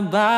Bye.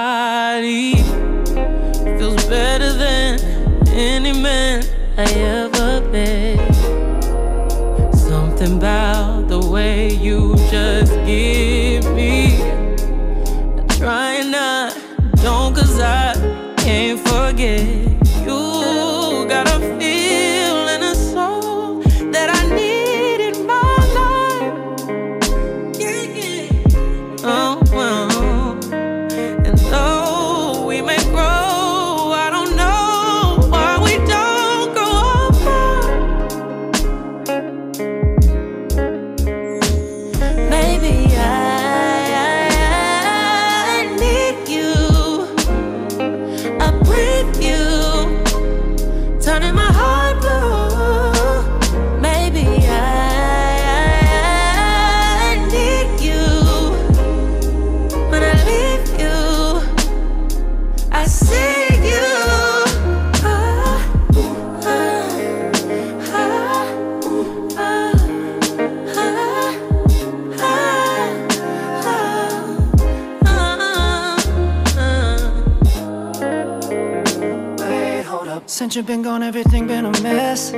up. Since you've been gone, everything been a mess.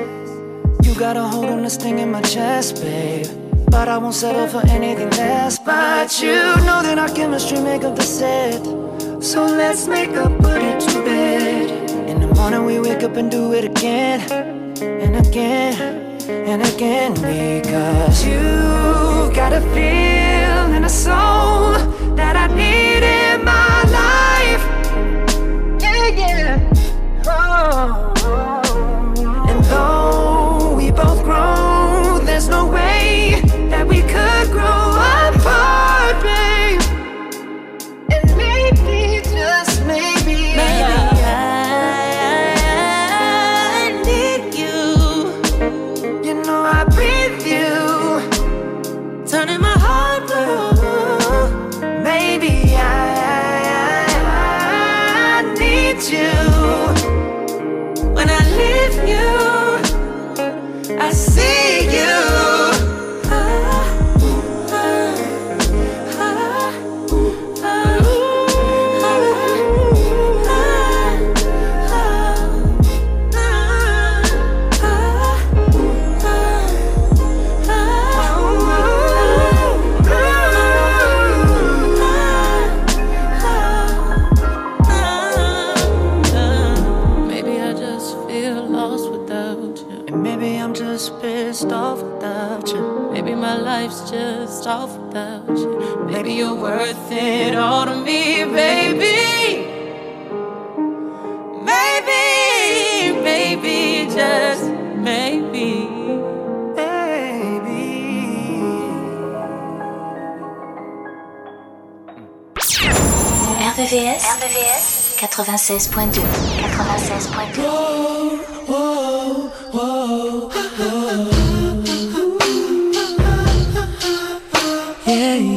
You got a hold on this thing in my chest, babe. But I won't settle for anything less. But you know that our chemistry make up the set. So let's make up, put it to bed. In the morning we wake up and do it again. And again, and again. Because you got a feeling, a soul That I needed. baby, you're worth it all to me, baby. Maybe, maybe, just maybe. RVVS, 96.2 96.2.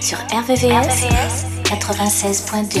Sur RVVS, 96.2.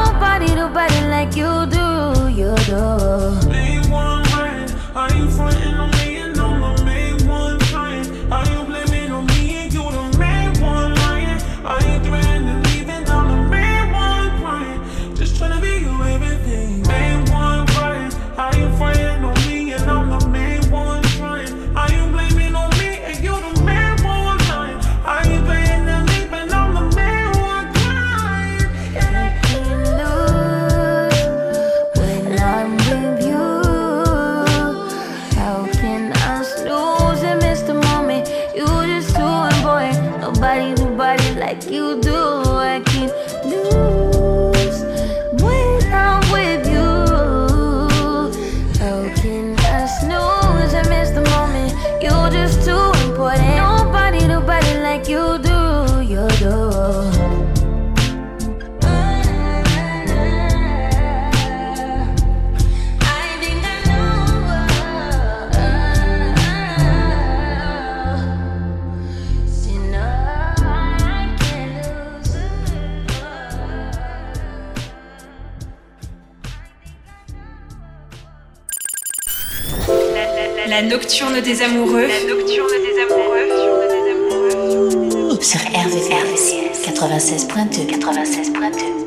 nocturne des amoureux. La nocturne des amoureux. Sur RVVCS 96.2 96.2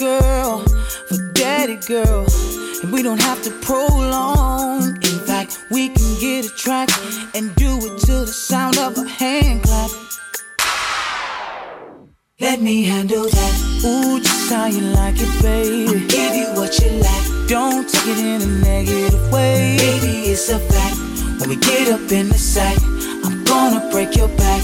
girl, for daddy, girl. And we don't have to prolong. In fact, we can get a track and do it to the sound of a hand clap. Let me handle that. Ooh, just how you like it, baby. I'll Give you what you like. Don't take it in a negative way. Baby, it's a fact. When we get up in the sack, I'm gonna break your back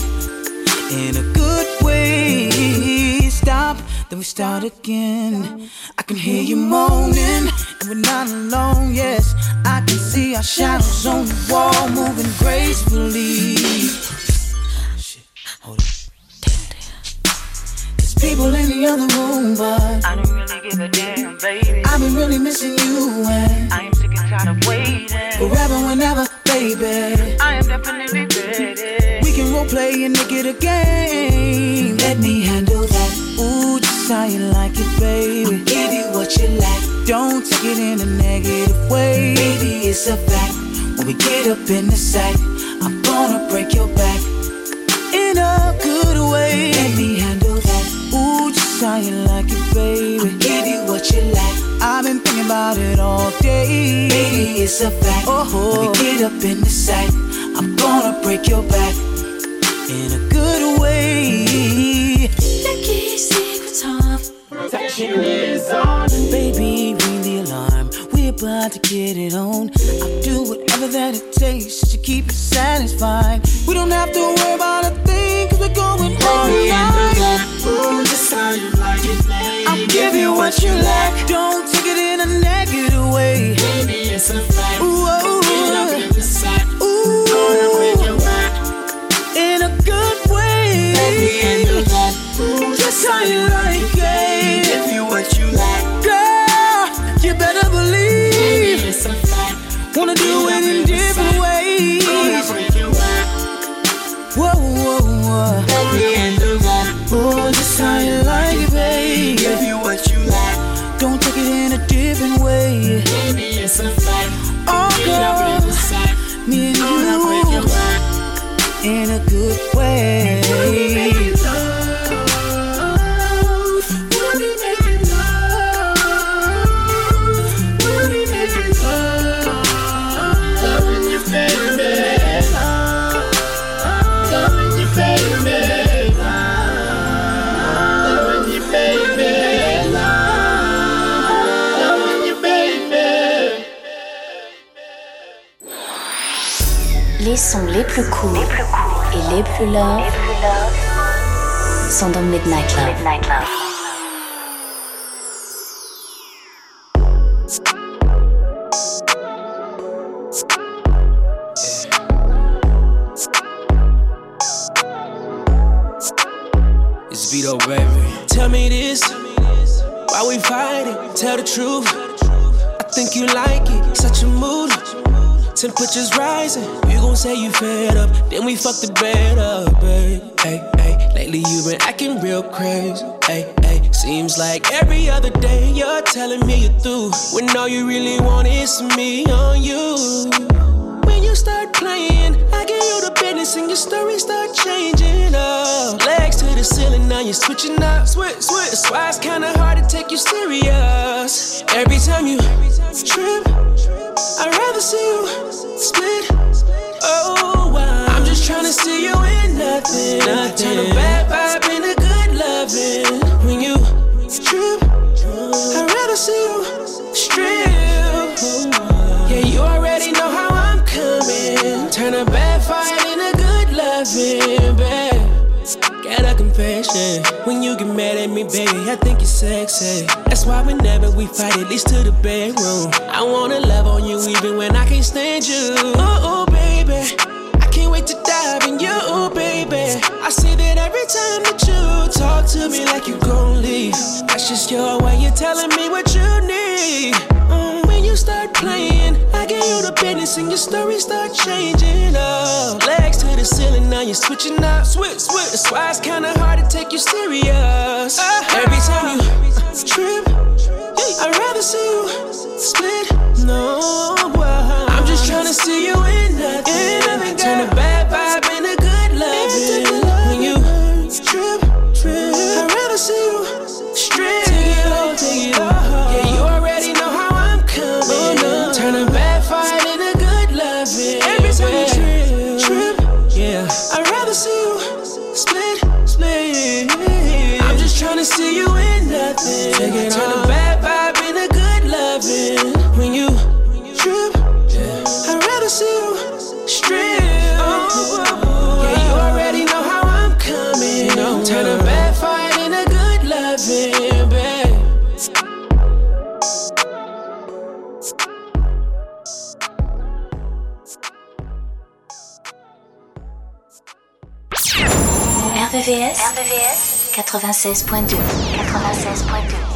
in a good way. Stop, then we start again. I can hear you moaning, and we're not alone. Yes, I can see our shadows on the wall moving gracefully. There's people in the other room, but I don't really give a damn, baby. I've been really missing you, and I am sick and tired of waiting. forever, whenever, baby. I am definitely ready. We can role play and make it a game. Let me handle that. Ooh, just how you like it, baby. Give you what you like. Don't take it in a negative way. Baby, it's a fact. When we get up in the sight, I'm gonna break your back in a good way. Let me handle that. Ooh, just how you like it, baby. Give you what you like. I've been thinking about it all day. Baby, it's a fact. Oh, when we get up in the sight, I'm gonna break your back in a off. Protection is on. Baby, ring the alarm. We're about to get it on. I'll do whatever that it takes to keep you satisfied. We don't have to worry about a thing, cause we're going all night. Ooh, just how you like it, baby. I'll give you what you like. Don't take it in a negative way. Baby, it's a fact. Ooh, oh, oh. Ooh, love sont dans Midnight Love. It's Vito, baby. Tell me this. Why we fighting? Tell the truth. I think you like it. Such a mood. Temperatures rising. Say you fed up. Then we fuck the bed up, babe. Hey, hey. Lately you been acting real crazy. Hey, hey. Seems like every other day you're telling me you're through. When all you really want is me on you. When you start playing, I get you the business and your story start changing up. Legs to the ceiling, now you're switching up. Switch, switch. That's why it's kinda hard to take you serious. Every time you trip, I'd rather see you split. I'm just trying to see you in nothing. nothing. Turn a bad vibe into good loving. When you strip, I'd rather see you strip. Yeah, you already know how I'm coming. Turn a bad fight into good loving, babe. Get a compassion. When you get mad at me, baby, I think you're sexy. That's why whenever we fight, at least to the bedroom. I wanna love on you even when I can't stand you baby. I can't wait to dive in you, baby. I see that every time that you talk to me like you gon' leave. That's just your way of telling me what you need. Mm, when you start playing, I get you the business and your story start changing up. Legs to the ceiling, now you're switching up. Switch, switch. That's why it's kinda hard to take you serious. Uh-huh. Every time you uh, trip, I'd rather see you split. No, I'm just trying to see you They can turn a bad vibe into good loving when you trip. I'd rather see you strip. Oh, yeah, you already know how I'm coming. Turn a bad fight into good loving, babe. RVVS. RVVS. 96.2. 96.2.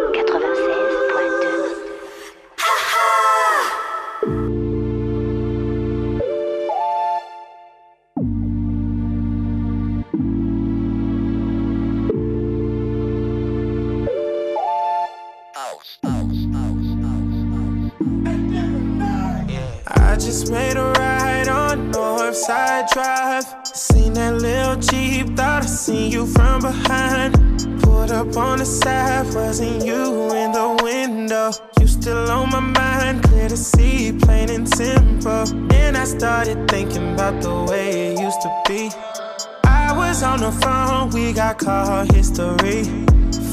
We got car history.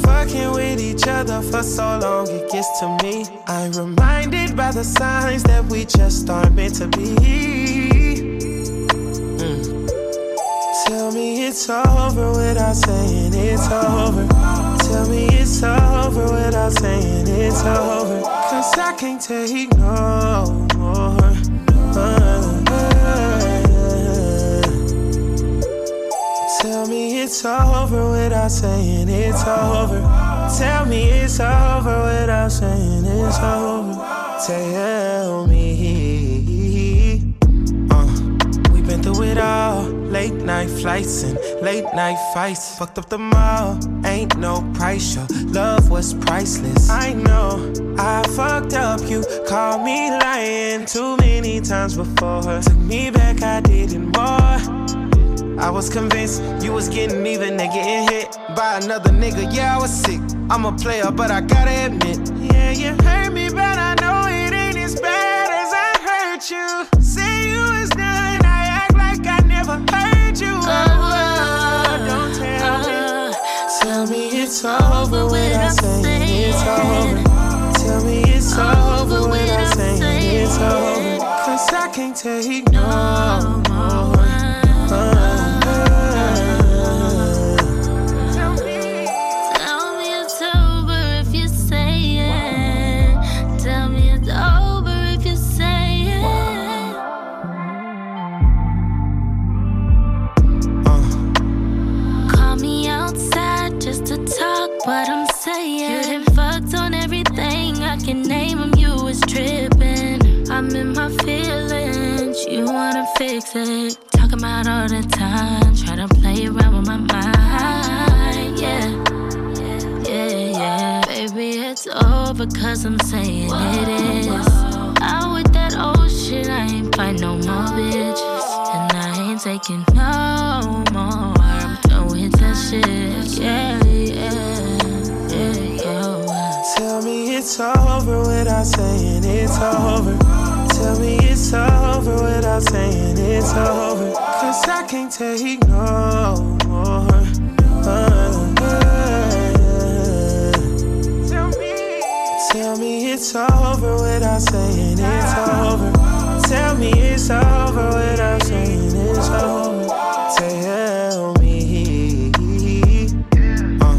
Fucking with each other for so long, it gets to me. I'm reminded by the signs that we just aren't meant to be. Mm. Tell me it's over without saying it's over. Tell me it's over without saying it's over. Cause I can't take no more. Uh, it's over without saying it's over. Tell me it's over without saying it's over. Tell me. Uh, we've been through it all. Late night flights and late night fights. Fucked up the mall. Ain't no price. Your love was priceless. I know I fucked up. You called me lying too many times before. Took me back. I didn't want. I was convinced you was getting even and getting hit by another nigga. Yeah, I was sick. I'm a player, but I gotta admit, yeah, you hurt me, but I know it ain't as bad as I hurt you. Say you was done, I act like I never heard you. Oh, don't tell me. Uh-huh. Tell me it's over without saying it's over. Tell me it's over without saying it's over. Cause I can't take no more. I'm in my feelings, you wanna fix it. Talking about all the time, try to play around with my mind, yeah. Yeah, yeah. Baby, it's over cause I'm saying it is. Out with that old shit, I ain't fight no more bitches. And I ain't taking no more. I'm done with that shit. Yeah, yeah, yeah, yeah. Tell me it's over without saying it's over. Tell me it's over without saying it's over. Cause I can't take no more. Tell me tell me it's over without saying it's over. Tell me it's over without saying it's over. Tell me. Uh,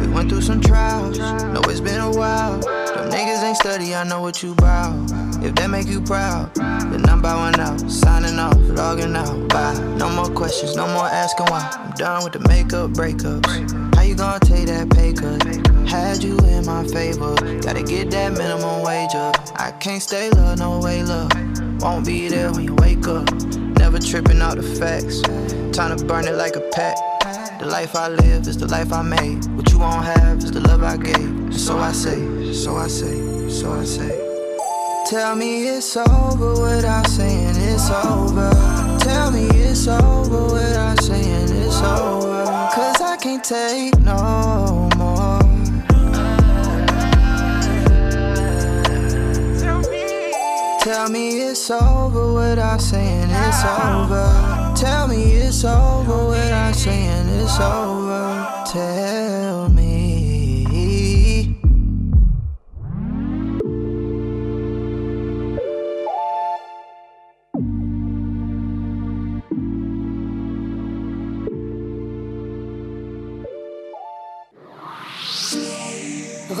We went through some trials, know it's been a while. Them niggas ain't study, I know what you bout. If that make you proud, then I'm bowing out, signing off, logging out. Bye. No more questions, no more asking why. I'm done with the makeup breakups. How you gonna take that pay cut? Had you in my favor, gotta get that minimum wage up. I can't stay low, no way, love. Won't be there when you wake up. Never tripping out the facts. Time to burn it like a pack. The life I live is the life I made. What you won't have is the love I gave. So I say, so I say, so I say. Tell me it's over without saying it's over. Tell me it's over without saying it's over. Cause I can't take no more. Tell me it's over without saying it's over. Tell me it's over without saying it's over. Tell me.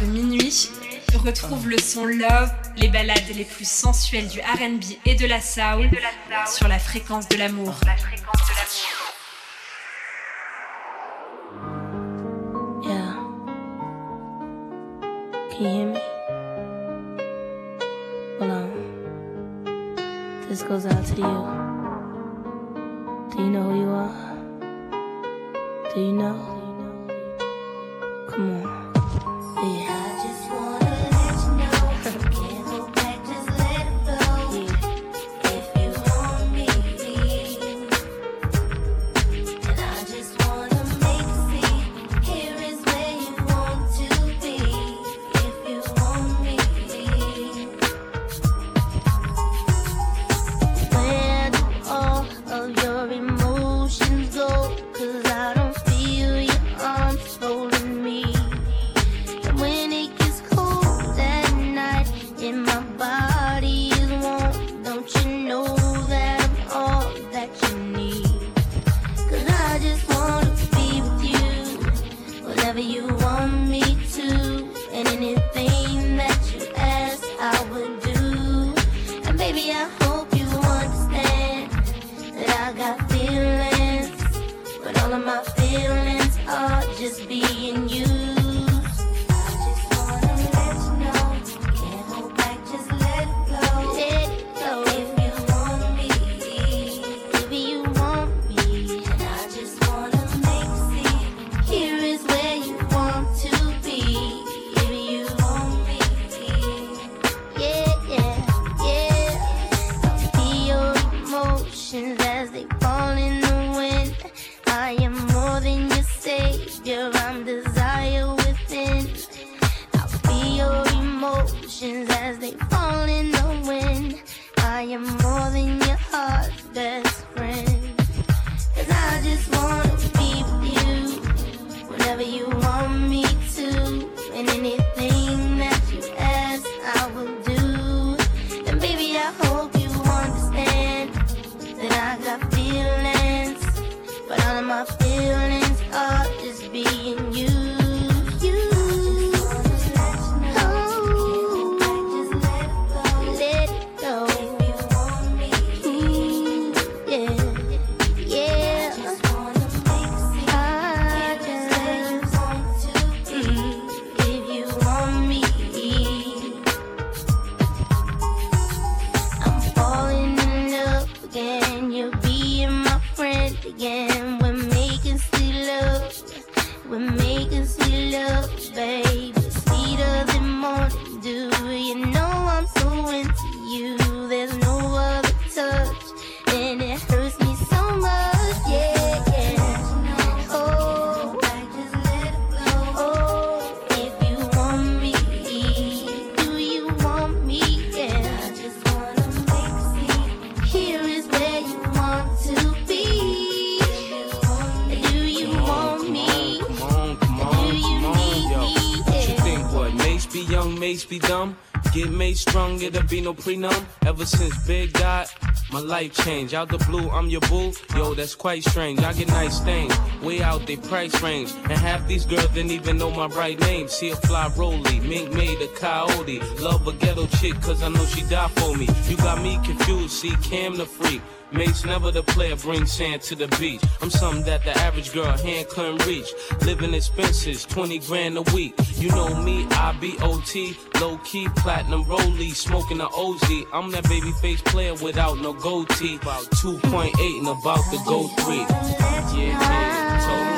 de minuit retrouve le son Love, les balades les plus sensuelles du RB et de la soul sur la fréquence de l'amour. Yeah. Can you hear. This goes out to you. Do you know who you are? Do you know? Come on. It'll be no prenum. Ever since Big got my life changed. Out the blue, I'm your boo. Yo, that's quite strange. I get nice things way out they price range. And half these girls didn't even know my right name. See a fly rolly, mink made a coyote. Love a ghetto chick, cause I know she die for me. You got me confused, see Cam the freak. Mates never the player, bring sand to the beach. I'm something that the average girl hand couldn't reach. Living expenses, 20 grand a week. You know me, I be OT, low key, platinum rollie, smoking a OZ. I'm that baby face player without no goatee. About 2.8 and about to go 3. Yeah, yeah, told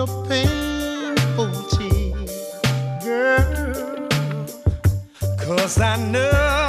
your painful tears, girl. Cause I know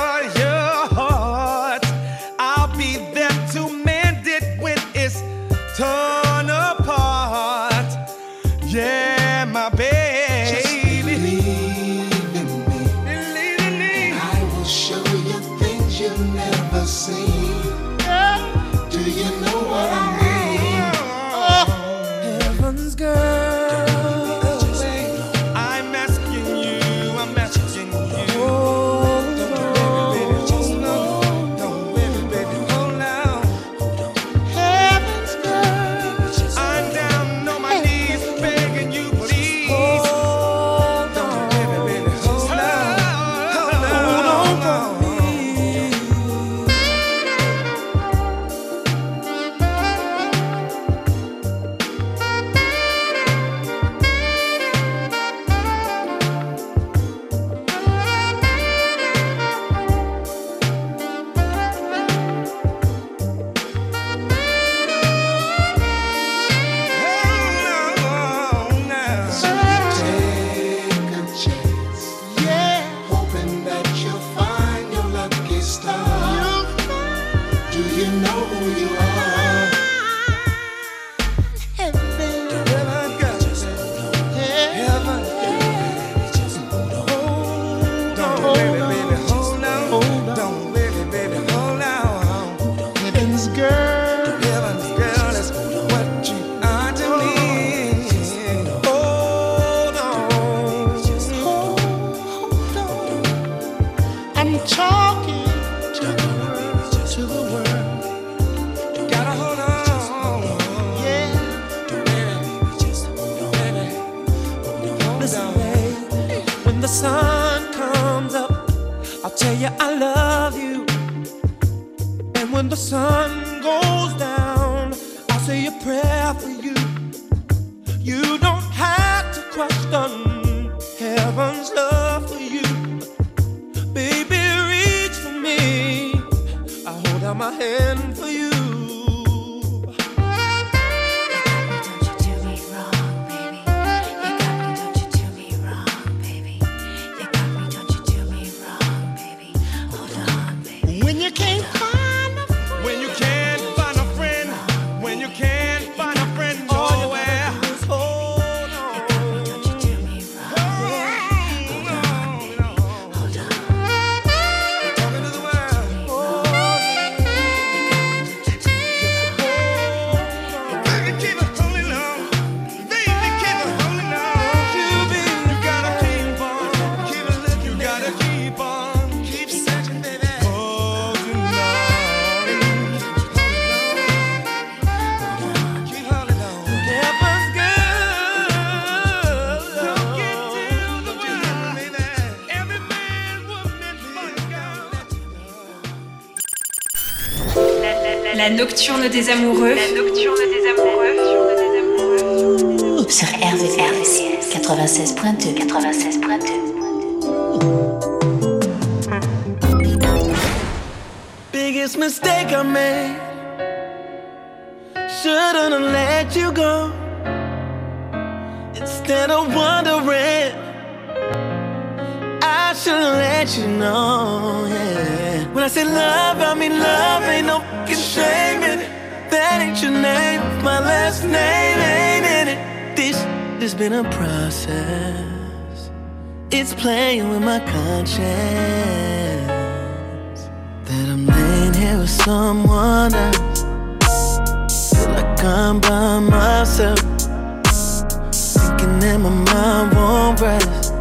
nocturne des amoureux. La nocturne des amoureux. Sur RVRVCS 96.2 96.2 Biggest mistake I made. Shouldn't have let you go. Instead of wondering, I should have let you know. Yeah. When I say love, I mean love. Ain't no shame it. That ain't your name. My last name ain't in it. This has been a process. It's playing with my conscience that I'm laying here with someone else. Feel like I'm by myself, thinking that my mind won't rest.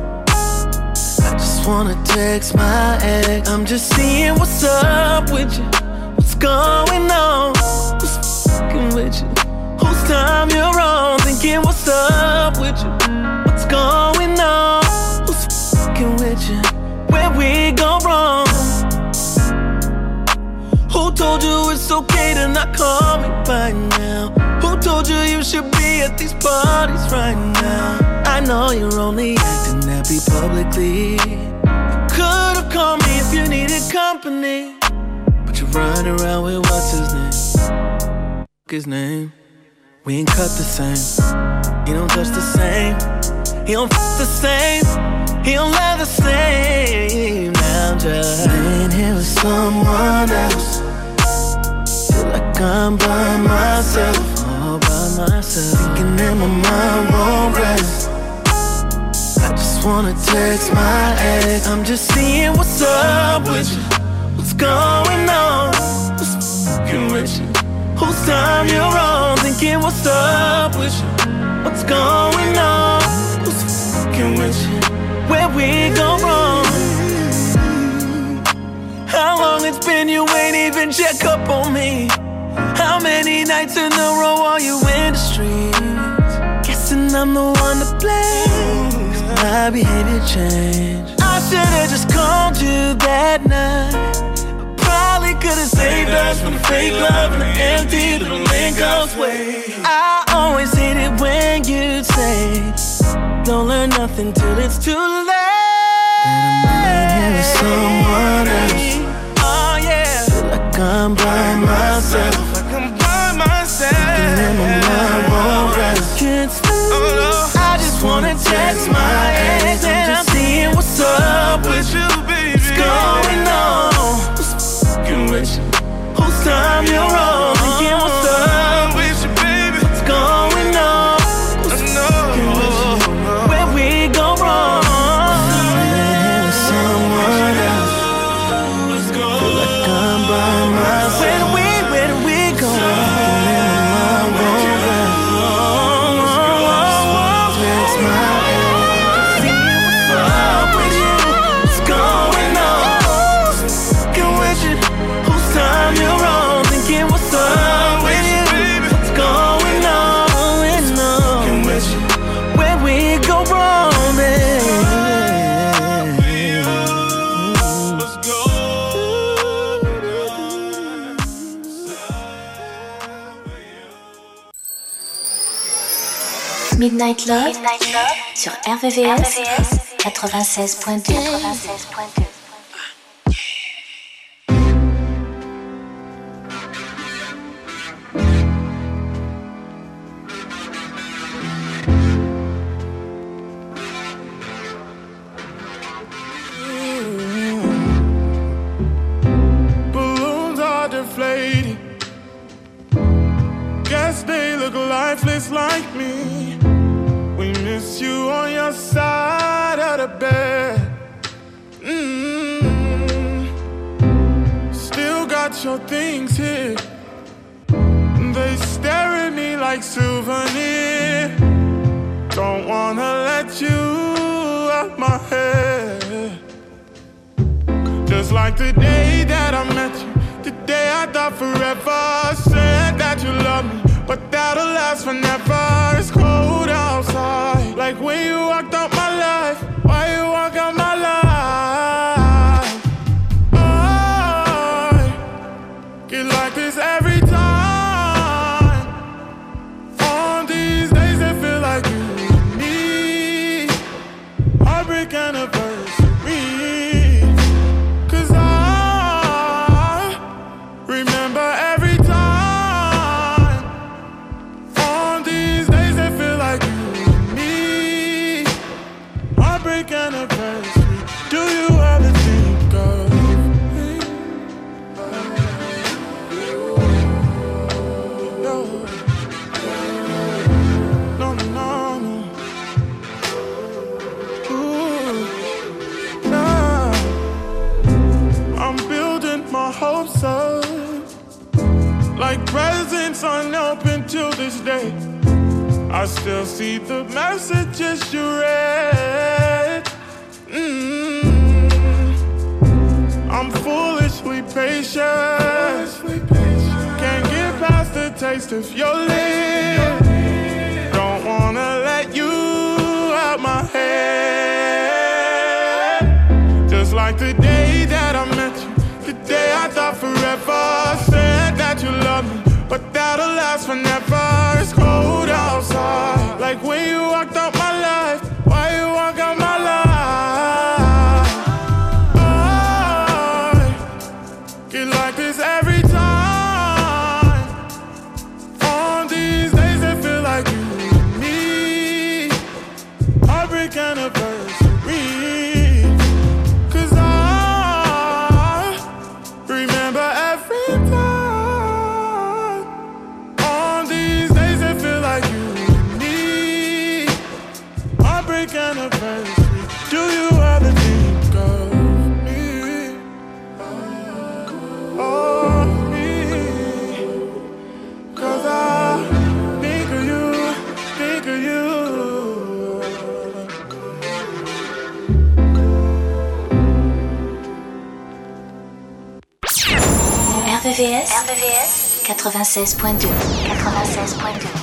I just wanna text my ex. I'm just seeing what's up with you, going on, who's fucking with you, whose time you're on, thinking what's up with you, what's going on, who's fucking with you, where we go wrong. Who told you it's okay to not call me by now? Who told you you should be at these parties right now? I know you're only acting happy publicly. You could have called me if you needed company. Running around with what's his name? His name. We ain't cut the same. He don't touch the same. He don't f the same. He don't love the same. Now I'm just laying here with someone else. Feel like I'm by myself, all by myself. Thinking that my mind won't rest. I just wanna text my ex. I'm just seeing what's up with you. What's going on? Fucking with you? Whose time you're on? Thinking what's up with you? What's going on? Who's fucking with you? Where we go wrong? How long it's been you ain't even check up on me? How many nights in a row are you in the streets? Guessing I'm the one to blame. 'cause my behavior changed. I should've just called you that night. Could've saved us from the fake love and the empty little Lincoln's way. I always hate it when you say, Don't learn nothing till it's too late. That I'm someone else. Oh yeah. Feel like I'm by myself. Like I'm by myself. Thinking that my mind won't rest. Can't sleep. Oh, I just wanna text my ex time you're on? Midnight Love, Midnight Love sur RVVS, RVVS 96.2. 96.2. the day that I met you, the day I thought forever. Said that you love me, but that'll last forever. It's cold outside, like when you are. still see the messages you read. Mm-hmm. I'm foolishly patient. Can't get past the taste of your lips. Don't wanna let you out my head. Just like the day that I met you, the day I thought forever. Said that you love me, but that'll last forever. It's cold outside like when you walk RVVS 96.2 96.2